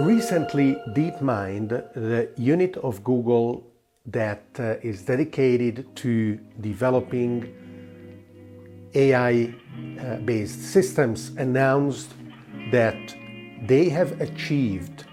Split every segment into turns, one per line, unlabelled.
Recently, DeepMind, the unit of Google that uh, is dedicated to developing AI uh, based systems, announced that they have achieved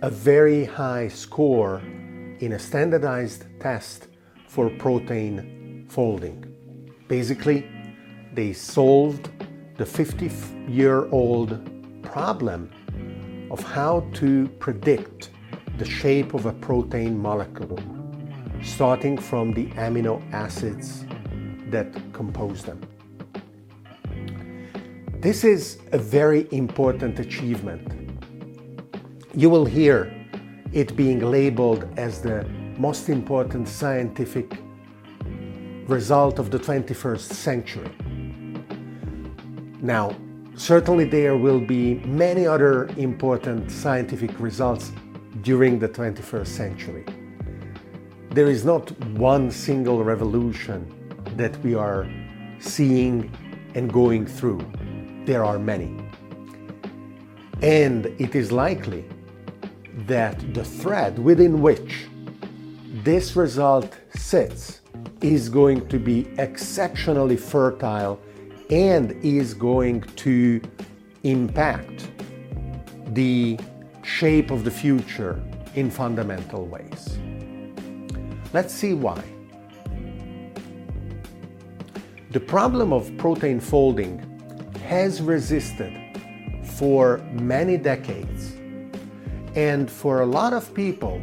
a very high score in a standardized test for protein folding. Basically, they solved the 50 year old problem of how to predict the shape of a protein molecule, starting from the amino acids that compose them. This is a very important achievement. You will hear it being labeled as the most important scientific result of the 21st century. Now, certainly there will be many other important scientific results during the 21st century. There is not one single revolution that we are seeing and going through. There are many. And it is likely that the thread within which this result sits is going to be exceptionally fertile and is going to impact the shape of the future in fundamental ways. Let's see why. The problem of protein folding has resisted for many decades, and for a lot of people,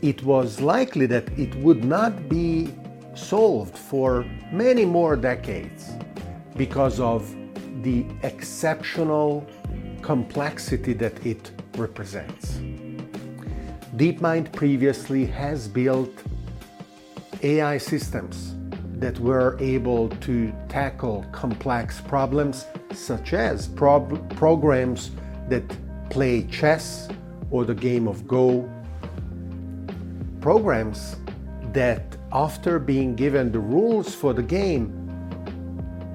it was likely that it would not be solved for many more decades because of the exceptional complexity that it represents. DeepMind previously has built AI systems that were able to tackle complex problems such as prob- programs that play chess or the game of Go. Programs that, after being given the rules for the game,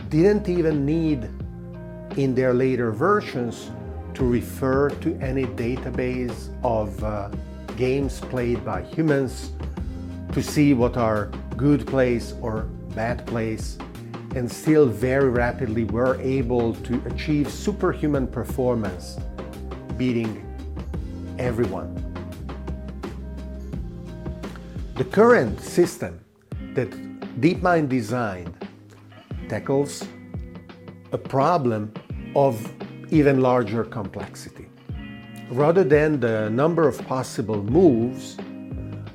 didn't even need in their later versions to refer to any database of uh, games played by humans to see what are good plays or bad plays, and still very rapidly were able to achieve superhuman performance, beating everyone. The current system that DeepMind designed tackles a problem of even larger complexity. Rather than the number of possible moves,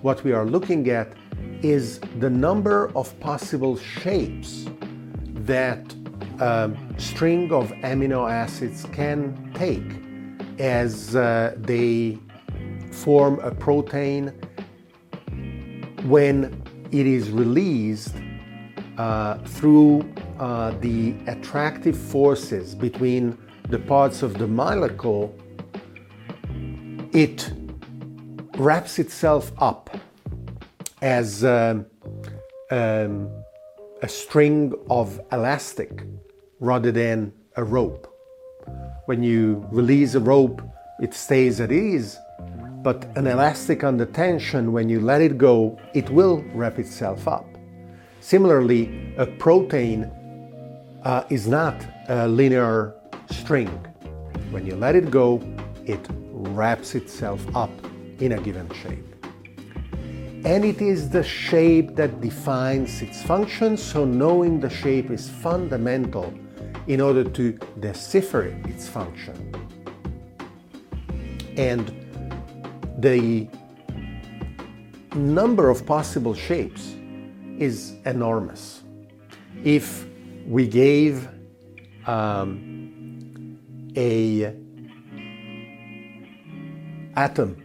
what we are looking at is the number of possible shapes that a string of amino acids can take as uh, they form a protein when it is released uh, through uh, the attractive forces between the parts of the molecule, it wraps itself up as um, um, a string of elastic rather than a rope. When you release a rope, it stays at ease, but an elastic under tension, when you let it go, it will wrap itself up. Similarly, a protein uh, is not a linear string. When you let it go, it wraps itself up in a given shape. And it is the shape that defines its function, so knowing the shape is fundamental in order to decipher its function. And the number of possible shapes is enormous. If we gave um, a atom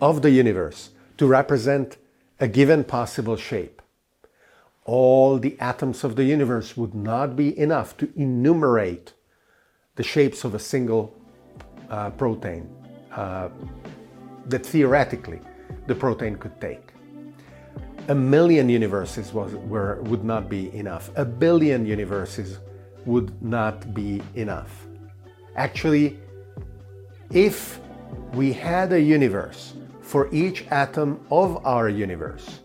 of the universe to represent a given possible shape. All the atoms of the universe would not be enough to enumerate the shapes of a single uh, protein uh, that theoretically the protein could take. A million universes was, were, would not be enough. A billion universes would not be enough. Actually, if we had a universe for each atom of our universe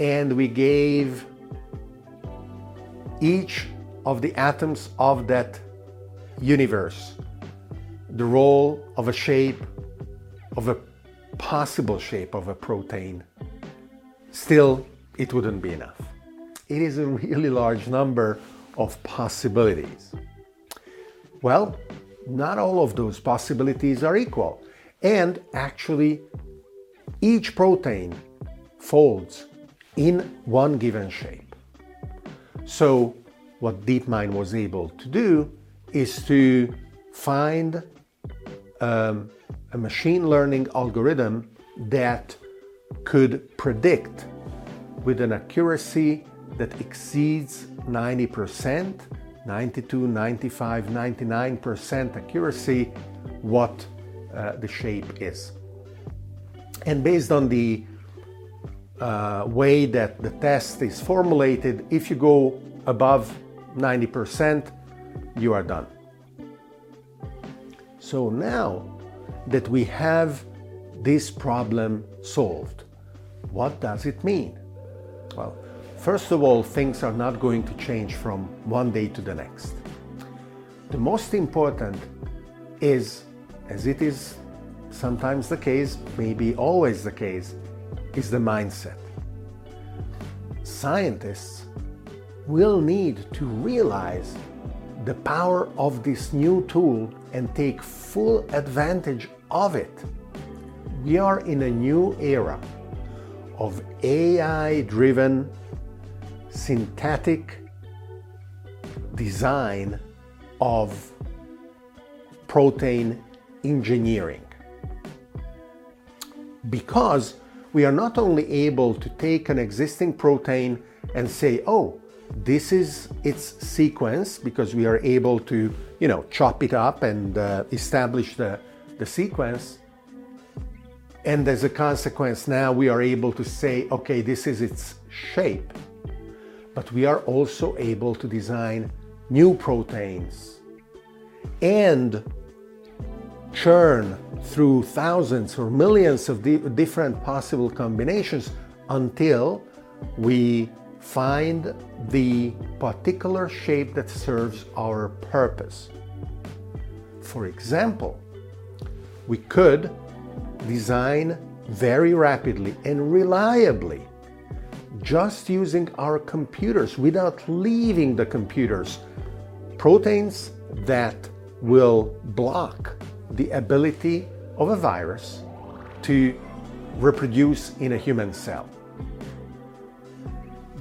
and we gave each of the atoms of that universe the role of a shape, of a possible shape of a protein, still it wouldn't be enough. It is a really large number of possibilities. Well, not all of those possibilities are equal. And actually, each protein folds in one given shape. So, what DeepMind was able to do is to find um, a machine learning algorithm that could predict with an accuracy that exceeds 90%, 92, 95, 99% accuracy what uh, the shape is. And based on the uh, way that the test is formulated, if you go above 90%, you are done. So now that we have this problem solved, what does it mean? Well, first of all, things are not going to change from one day to the next. The most important is, as it is sometimes the case, maybe always the case, is the mindset. Scientists will need to realize the power of this new tool and take full advantage of it. We are in a new era of AI driven synthetic design of protein engineering. Because we are not only able to take an existing protein and say, oh, this is its sequence because we are able to, you know, chop it up and uh, establish the, the sequence. And as a consequence, now we are able to say, okay, this is its shape. But we are also able to design new proteins and churn through thousands or millions of di- different possible combinations until we find the particular shape that serves our purpose. For example, we could design very rapidly and reliably just using our computers without leaving the computers proteins that will block the ability of a virus to reproduce in a human cell.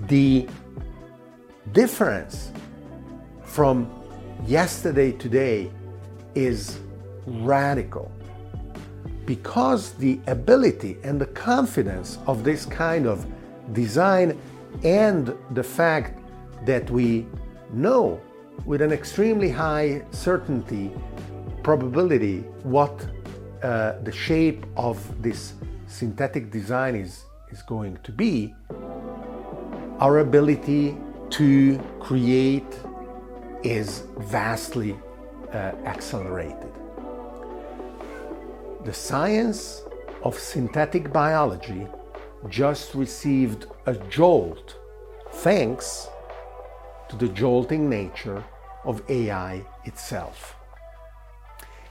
The difference from yesterday to today is radical because the ability and the confidence of this kind of design and the fact that we know with an extremely high certainty probability what uh, the shape of this synthetic design is, is going to be, our ability to create is vastly uh, accelerated. The science of synthetic biology just received a jolt thanks to the jolting nature of AI itself.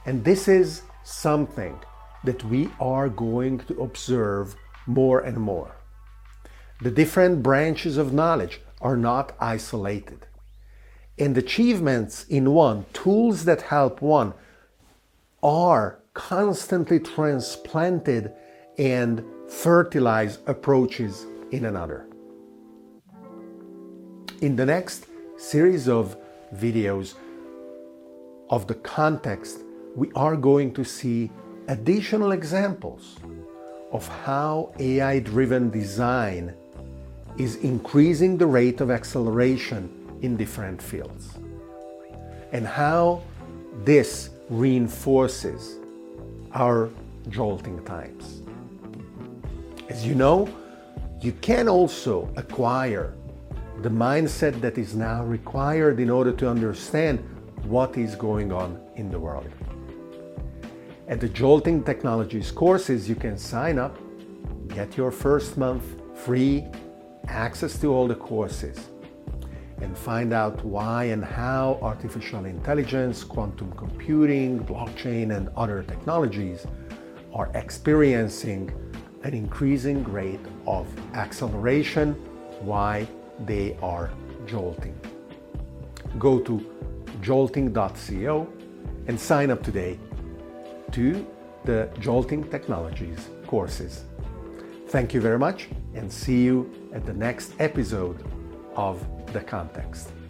And this is something that we are going to observe more and more. The different branches of knowledge are not isolated. And achievements in one, tools that help one, are constantly transplanted and fertilize approaches in another. In the next series of videos of the context, we are going to see additional examples of how AI driven design is increasing the rate of acceleration in different fields and how this reinforces our jolting times. As you know, you can also acquire the mindset that is now required in order to understand what is going on in the world. At the Jolting Technologies courses, you can sign up, get your first month free, access to all the courses, and find out why and how artificial intelligence, quantum computing, blockchain, and other technologies are experiencing an increasing rate of acceleration, why they are jolting. Go to jolting.co and sign up today to the Jolting Technologies courses. Thank you very much and see you at the next episode of The Context.